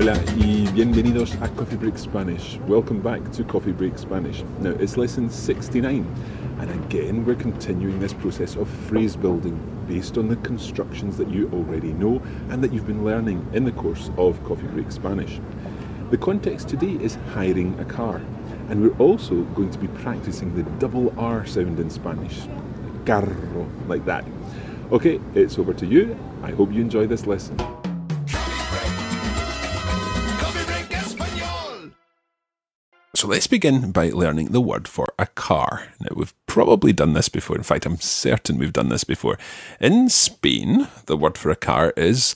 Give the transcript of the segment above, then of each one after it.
Hola y bienvenidos a Coffee Break Spanish. Welcome back to Coffee Break Spanish. Now, it's lesson 69, and again, we're continuing this process of phrase building based on the constructions that you already know and that you've been learning in the course of Coffee Break Spanish. The context today is hiring a car, and we're also going to be practicing the double R sound in Spanish. Carro, like that. Okay, it's over to you. I hope you enjoy this lesson. Let's begin by learning the word for a car. Now, we've probably done this before. In fact, I'm certain we've done this before. In Spain, the word for a car is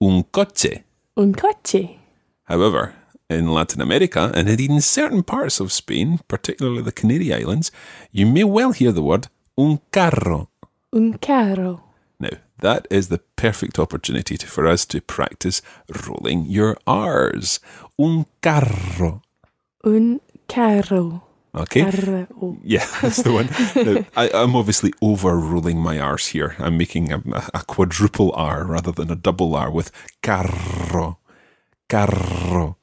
un coche. Un coche. However, in Latin America, and indeed in certain parts of Spain, particularly the Canary Islands, you may well hear the word un carro. Un carro. Now, that is the perfect opportunity to, for us to practice rolling your R's. Un carro. Un carro. Okay. Carro. Yeah, that's the one. Now, I, I'm obviously overruling my R's here. I'm making a, a quadruple R rather than a double R with carro. Carro.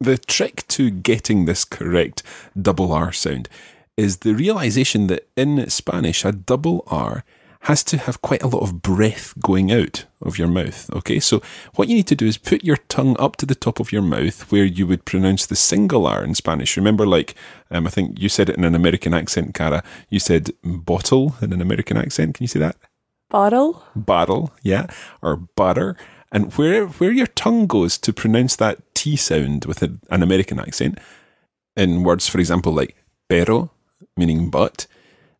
The trick to getting this correct double R sound is the realization that in Spanish, a double R has to have quite a lot of breath going out of your mouth. Okay, so what you need to do is put your tongue up to the top of your mouth where you would pronounce the single R in Spanish. Remember, like, um, I think you said it in an American accent, Cara. You said bottle in an American accent. Can you say that? Bottle. Bottle, yeah, or butter. And where where your tongue goes to pronounce that T sound with an American accent, in words, for example, like pero, meaning but,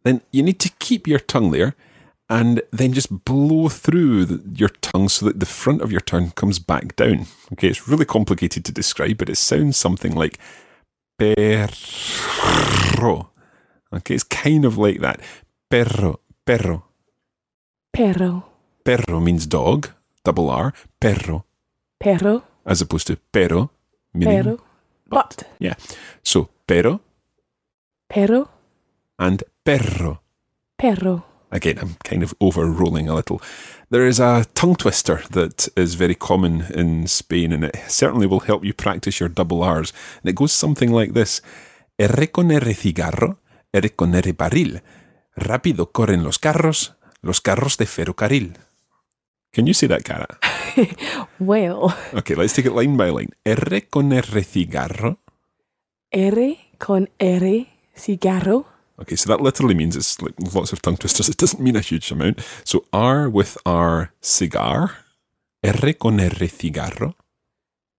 then you need to keep your tongue there and then just blow through the, your tongue so that the front of your tongue comes back down. Okay, it's really complicated to describe, but it sounds something like perro. Okay, it's kind of like that. Perro, perro. Perro. Perro means dog, double R, perro, Perro. as opposed to pero, meaning Pero. But. Yeah. So pero Perro. and perro. Perro. Again, I'm kind of overrolling a little. There is a tongue twister that is very common in Spain, and it certainly will help you practice your double R's. And it goes something like this: R con R cigarro, R con R barril. Rápido corren los carros, los carros de ferrocarril. Can you say that, Cara? Well. Okay, let's take it line by line. R con R cigarro. R con R cigarro. Okay, so that literally means it's like lots of tongue twisters. It doesn't mean a huge amount. So R with R cigar, R con R cigarro,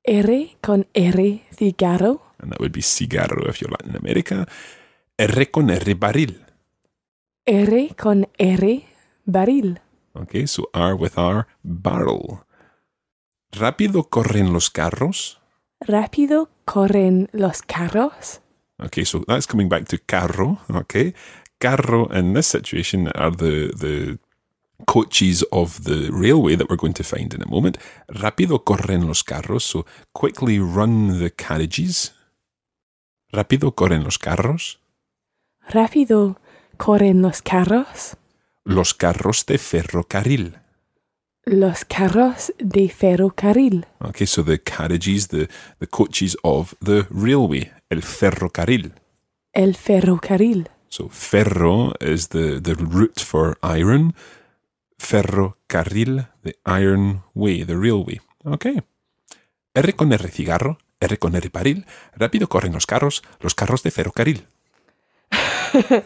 R con R cigarro. and that would be cigarro if you're Latin America. R con R barril. R con R barril. Okay, so R with R barrel. Rápido corren los carros. Rápido corren los carros. Okay, so that's coming back to carro. Okay, carro in this situation are the the coaches of the railway that we're going to find in a moment. Rápido corren los carros. So quickly run the carriages. Rápido corren los carros. Rápido corren los carros. Los carros de ferrocarril. Los carros de ferrocarril. Okay, so the carriages, the, the coaches of the railway, el ferrocarril. El ferrocarril. So ferro is the, the root for iron. Ferrocarril, the iron way, the railway. Okay. R con R cigarro, R con R barril. Rápido corren los carros, los carros de ferrocarril.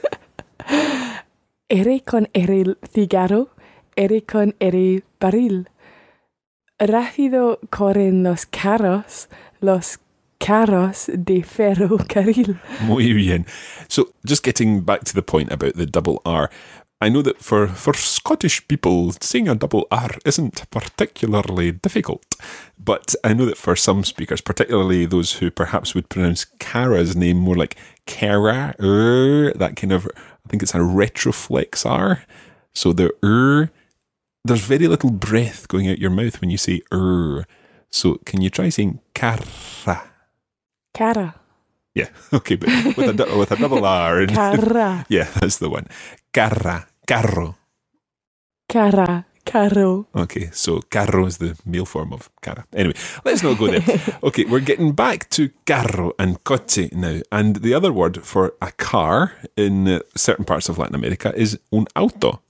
R con R cigarro. R con R barril. Rápido corren los carros. Los carros de ferrocarril. Muy bien. So, just getting back to the point about the double R, I know that for, for Scottish people, saying a double R isn't particularly difficult. But I know that for some speakers, particularly those who perhaps would pronounce Cara's name more like Cara, er, that kind of, I think it's a retroflex R. So the er, there's very little breath going out your mouth when you say er. So can you try saying cara? Cara. Yeah, okay, but with a, with a double R. And, Cara. yeah, that's the one. Carra, carro. Cara. Carro. Okay, so carro is the male form of cara. Anyway, let's not go there. Okay, we're getting back to carro and coche now. And the other word for a car in uh, certain parts of Latin America is un auto.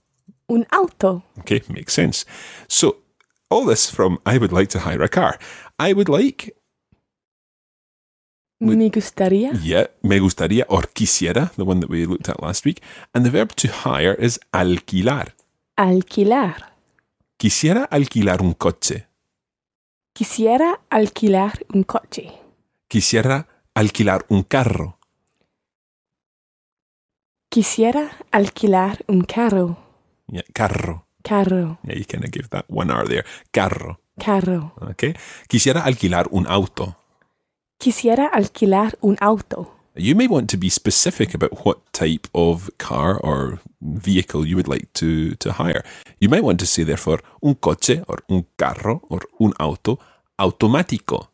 Un auto. Okay, makes sense. So, all this from I would like to hire a car. I would like, Me gustaría. yeah, me gustaría or quisiera, the one that we looked at last week. And the verb to hire is alquilar. Alquilar. Quisiera alquilar un coche. Quisiera alquilar un coche. Quisiera alquilar un carro. Quisiera alquilar un carro. Yeah, carro. Carro. Yeah, you kind of give that one R there. Carro. Carro. Okay. Quisiera alquilar un auto. Quisiera alquilar un auto. You may want to be specific about what type of car or vehicle you would like to, to hire. You might want to say, therefore, un coche or un carro or un auto automático.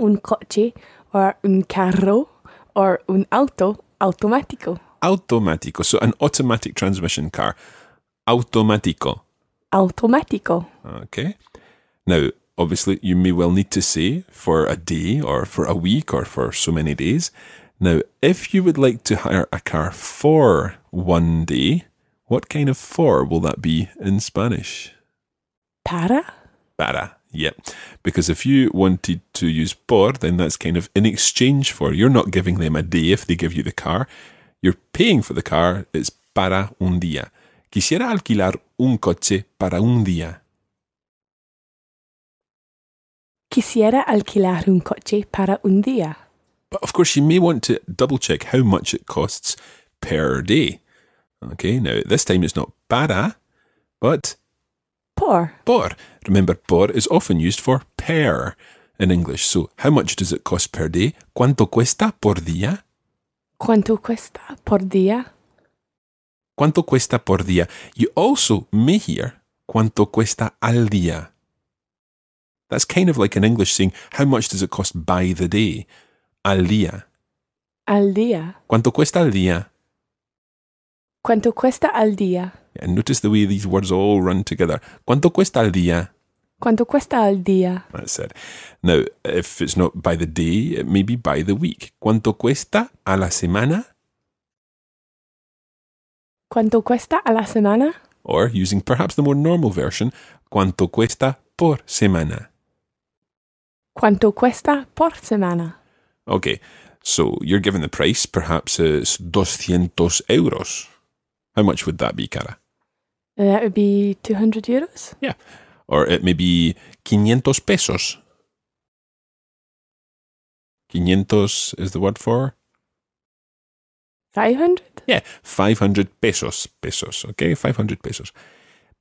Un coche or un carro or un auto automático. Automático. So an automatic transmission car. Automático. Automático. Okay. Now, obviously, you may well need to say for a day or for a week or for so many days. Now, if you would like to hire a car for one day, what kind of for will that be in Spanish? Para. Para. Yep. Because if you wanted to use por, then that's kind of in exchange for. You're not giving them a day if they give you the car. You're paying for the car. It's para un día. Quisiera alquilar un coche para un día. Quisiera alquilar un coche para un día. But of course, you may want to double check how much it costs per day. Okay, now this time it's not para, but Por. por. Remember, por is often used for per in English. So, how much does it cost per day? ¿Cuánto cuesta por día? ¿Cuánto cuesta por día? ¿Cuánto cuesta por día? You also may hear ¿cuánto cuesta al día? That's kind of like in English saying how much does it cost by the day? Al día. Al día. ¿Cuánto cuesta al día? ¿Cuánto cuesta al día? And notice the way these words all run together. ¿Cuánto cuesta al día? ¿Cuánto cuesta al día? That's it. Now, if it's not by the day, it may be by the week. ¿Cuánto cuesta a la semana? ¿Cuánto cuesta a la semana? Or, using perhaps the more normal version, ¿cuánto cuesta por semana? ¿Cuánto cuesta por semana? Okay, so you're given the price, perhaps it's 200 euros. How much would that be, Cara? Uh, that would be 200 euros? Yeah. Or it may be 500 pesos. 500 is the word for? 500? Yeah, 500 pesos. Pesos, okay? 500 pesos.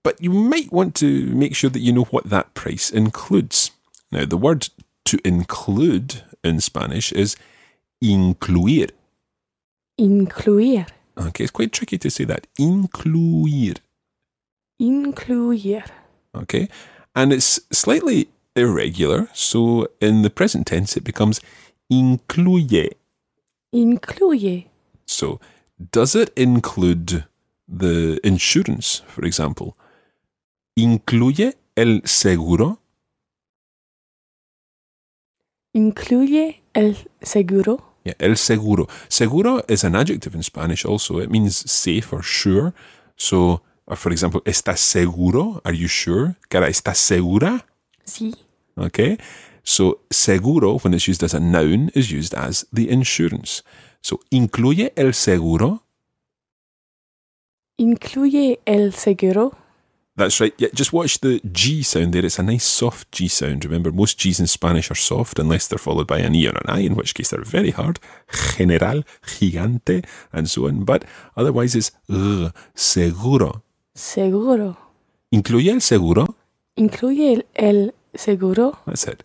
But you might want to make sure that you know what that price includes. Now, the word to include in Spanish is incluir. Incluir. Okay, it's quite tricky to say that. Incluir. Incluir. Okay, and it's slightly irregular. So in the present tense, it becomes incluye. Incluye. So does it include the insurance, for example? ¿Incluye el seguro? Incluye el seguro. Yeah, el seguro. Seguro is an adjective in Spanish also. It means safe or sure. So, or for example, ¿estás seguro? Are you sure? Cara, ¿estás segura? Sí. Okay. So, seguro, when it's used as a noun, is used as the insurance. So, ¿incluye el seguro? Incluye el seguro. That's right. Yeah, just watch the G sound there. It's a nice soft G sound. Remember, most G's in Spanish are soft unless they're followed by an E or an I, in which case they're very hard. General, gigante, and so on. But otherwise it's R, seguro. Seguro. ¿Incluye el seguro? Incluye el, el seguro. That's it.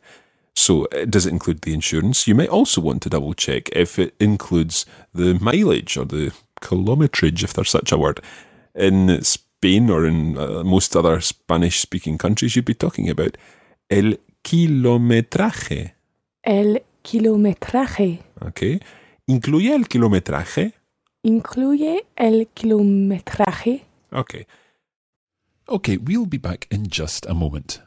So, uh, does it include the insurance? You might also want to double check if it includes the mileage or the kilometrage, if there's such a word. In Spain or in uh, most other Spanish speaking countries, you'd be talking about el kilometraje. El kilometraje. Okay. ¿Incluye el kilometraje? Incluye el kilometraje. Okay. Okay, we'll be back in just a moment.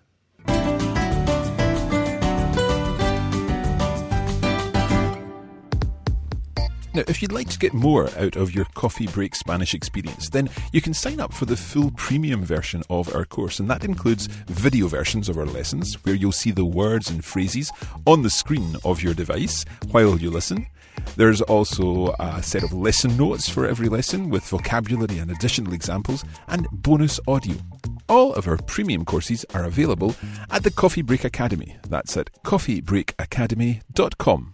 Now, if you'd like to get more out of your coffee break Spanish experience, then you can sign up for the full premium version of our course, and that includes video versions of our lessons where you'll see the words and phrases on the screen of your device while you listen. There's also a set of lesson notes for every lesson with vocabulary and additional examples and bonus audio. All of our premium courses are available at the Coffee Break Academy. That's at coffeebreakacademy.com.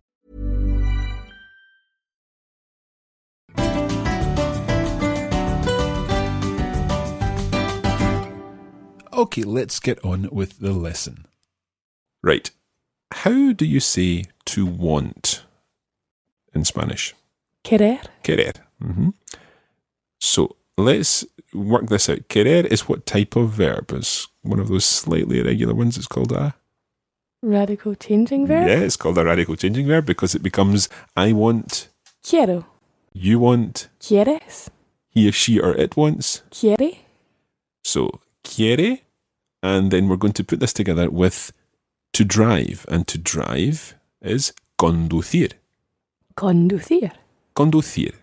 Okay, let's get on with the lesson. Right. How do you say to want in Spanish? Querer. Querer. hmm So let's work this out. Querer is what type of verb? It's one of those slightly irregular ones. It's called a. Radical changing verb. Yeah, it's called a radical changing verb because it becomes I want, Quiero. you want, ¿Quieres? he or she or it wants. ¿Quiere? So quiere, and then we're going to put this together with to drive, and to drive is conducir. Conducir. Conducir.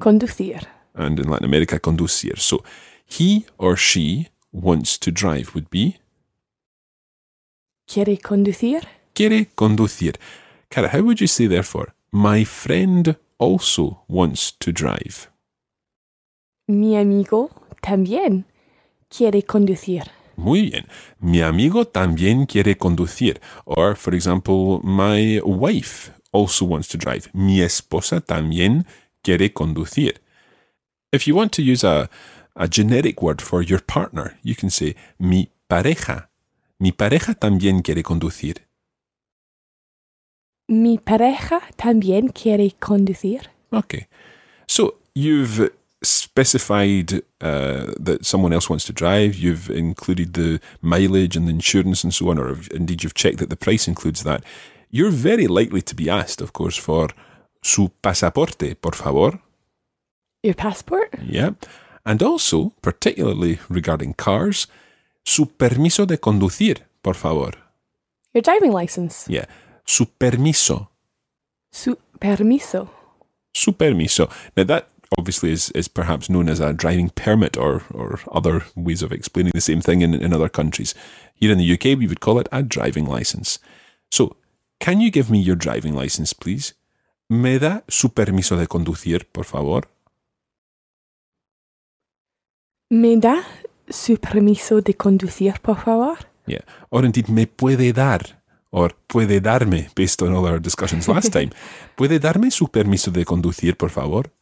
Conducir. And in Latin America, conducir. So he or she wants to drive would be ¿Quiere conducir? quiere conducir. Cara, how would you say therefore? My friend also wants to drive. Mi amigo también quiere conducir. Muy bien. Mi amigo también quiere conducir. Or, for example, my wife also wants to drive. Mi esposa también quiere conducir. If you want to use a, a generic word for your partner, you can say mi pareja. Mi pareja también quiere conducir. Mi pareja también quiere conducir. Okay. So you've specified uh, that someone else wants to drive, you've included the mileage and the insurance and so on, or indeed you've checked that the price includes that. You're very likely to be asked, of course, for su pasaporte, por favor. Your passport? Yeah. And also, particularly regarding cars, su permiso de conducir, por favor. Your driving license? Yeah. Su permiso. Su permiso. Su permiso. Now, that obviously is, is perhaps known as a driving permit or, or other ways of explaining the same thing in, in other countries. Here in the UK, we would call it a driving license. So, can you give me your driving license, please? ¿Me da su permiso de conducir, por favor? ¿Me da su permiso de conducir, por favor? Yeah. Or indeed, me puede dar, or puede darme, based on all our discussions last time. ¿Puede darme su permiso de conducir, por favor?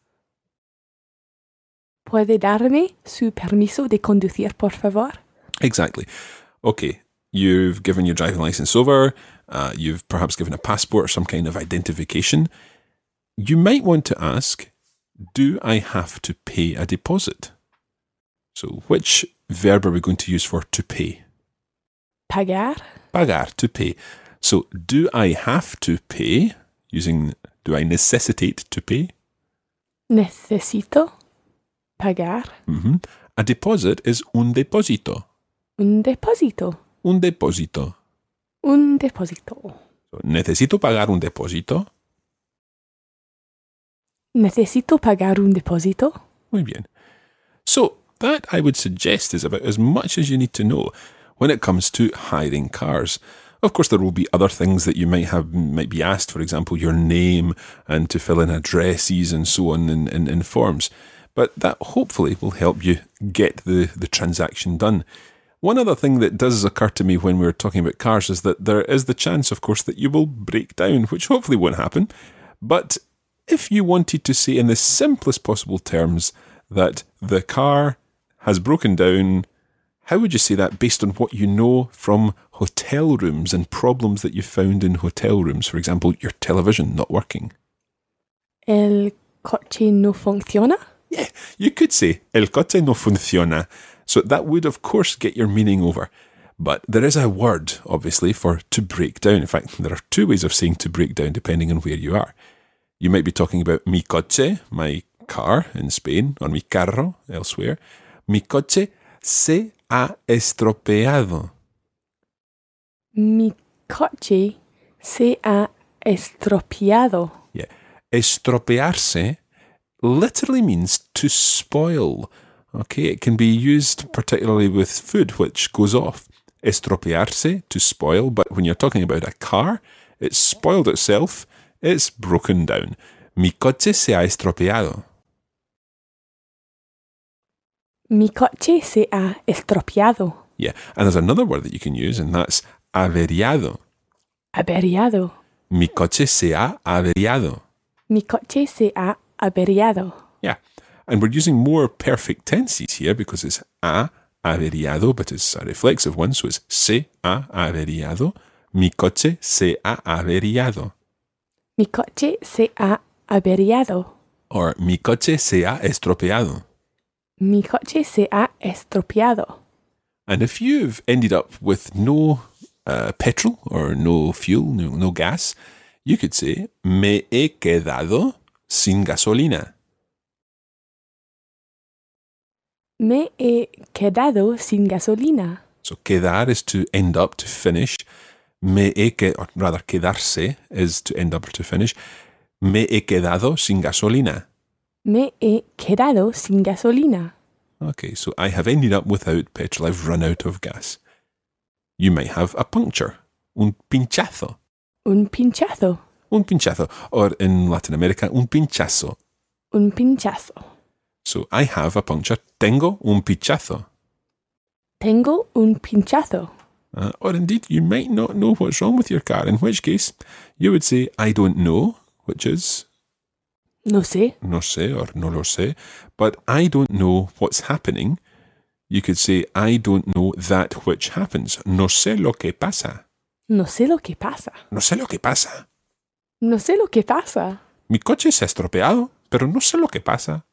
¿Puede darme su permiso de conducir, por favor? Exactly. Okay, you've given your driving license over, uh, you've perhaps given a passport or some kind of identification. You might want to ask, do I have to pay a deposit? So, which verb are we going to use for to pay? Pagar. Pagar, to pay. So, do I have to pay? Using, do I necessitate to pay? Necesito pagar. hmm A deposit is un depósito. Un depósito. Un depósito. Un depósito. So, necesito pagar un depósito. Necesito pagar un depósito. Muy bien. So, that I would suggest is about as much as you need to know when it comes to hiring cars. Of course, there will be other things that you might have might be asked, for example, your name and to fill in addresses and so on in, in, in forms. But that hopefully will help you get the, the transaction done. One other thing that does occur to me when we're talking about cars is that there is the chance, of course, that you will break down, which hopefully won't happen. But if you wanted to say in the simplest possible terms that the car has broken down, how would you say that based on what you know from hotel rooms and problems that you found in hotel rooms? For example, your television not working. El coche no funciona. Yeah, you could say el coche no funciona. So that would, of course, get your meaning over. But there is a word, obviously, for to break down. In fact, there are two ways of saying to break down depending on where you are. You might be talking about mi coche, my car in Spain, or mi carro elsewhere. Mi coche se ha estropeado. Mi coche se ha estropeado. Yeah. Estropearse literally means to spoil. Okay, it can be used particularly with food which goes off. Estropearse, to spoil, but when you're talking about a car, it's spoiled itself, it's broken down. Mi coche se ha estropeado. Mi coche se ha estropeado. Yeah, and there's another word that you can use, and that's averiado. Averiado. Mi coche se ha averiado. Mi coche se ha averiado. Yeah, and we're using more perfect tenses here because it's ha averiado, but it's a reflexive one, so it's se ha averiado. Mi coche se ha averiado. Mi coche se ha averiado. Or mi coche se ha estropeado. Mi coche se ha estropeado. And if you've ended up with no uh, petrol or no fuel, no, no gas, you could say, me he quedado sin gasolina. Me he quedado sin gasolina. So quedar is to end up, to finish. Me he que, or rather quedarse is to end up or to finish. Me he quedado sin gasolina. Me he quedado sin gasolina. Okay, so I have ended up without petrol. I've run out of gas. You may have a puncture, un pinchazo. Un pinchazo. Un pinchazo. Or in Latin America, un pinchazo. Un pinchazo. So I have a puncture. Tengo un pinchazo. Tengo un pinchazo. Uh, or indeed, you might not know what's wrong with your car, in which case you would say, I don't know, which is No sé. no sé or no lo sé. But I don't know what's happening. You could say, I don't know that which happens. No sé lo que pasa. No sé lo que pasa. No sé lo que pasa. No sé lo que pasa. Mi coche se ha estropeado, pero no sé lo que pasa.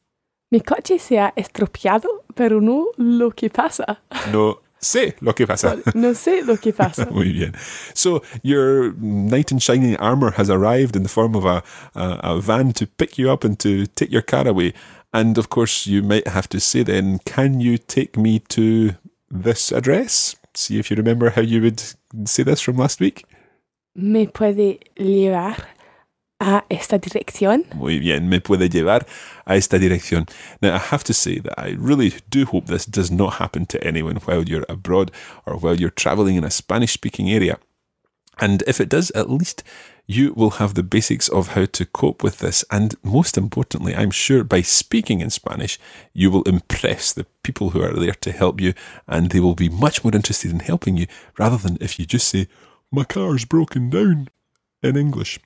Mi coche se ha estropeado, pero no lo que pasa. No sé lo que pasa. No sé lo que pasa. Muy bien. So your knight in shining armor has arrived in the form of a, a, a van to pick you up and to take your car away. And of course, you might have to say then, can you take me to this address? See if you remember how you would say this from last week. ¿Me puede llevar a esta dirección? Muy bien, me puede llevar a esta dirección. Now, I have to say that I really do hope this does not happen to anyone while you're abroad or while you're traveling in a Spanish speaking area. And if it does, at least you will have the basics of how to cope with this. And most importantly, I'm sure by speaking in Spanish, you will impress the people who are there to help you, and they will be much more interested in helping you rather than if you just say, My car's broken down in English.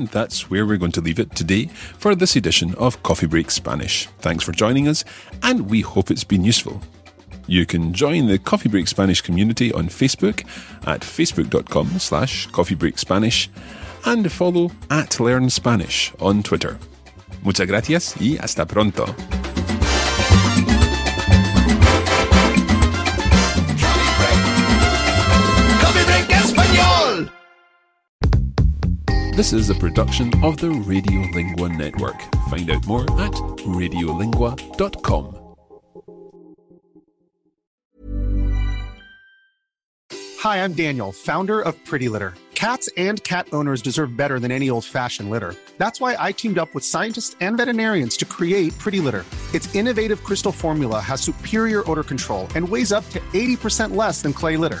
And that's where we're going to leave it today for this edition of Coffee Break Spanish. Thanks for joining us, and we hope it's been useful. You can join the Coffee Break Spanish community on Facebook at facebook.com slash coffeebreakspanish and follow at Learn Spanish on Twitter. Muchas gracias y hasta pronto. This is a production of the Radiolingua Network. Find out more at radiolingua.com. Hi, I'm Daniel, founder of Pretty Litter. Cats and cat owners deserve better than any old fashioned litter. That's why I teamed up with scientists and veterinarians to create Pretty Litter. Its innovative crystal formula has superior odor control and weighs up to 80% less than clay litter.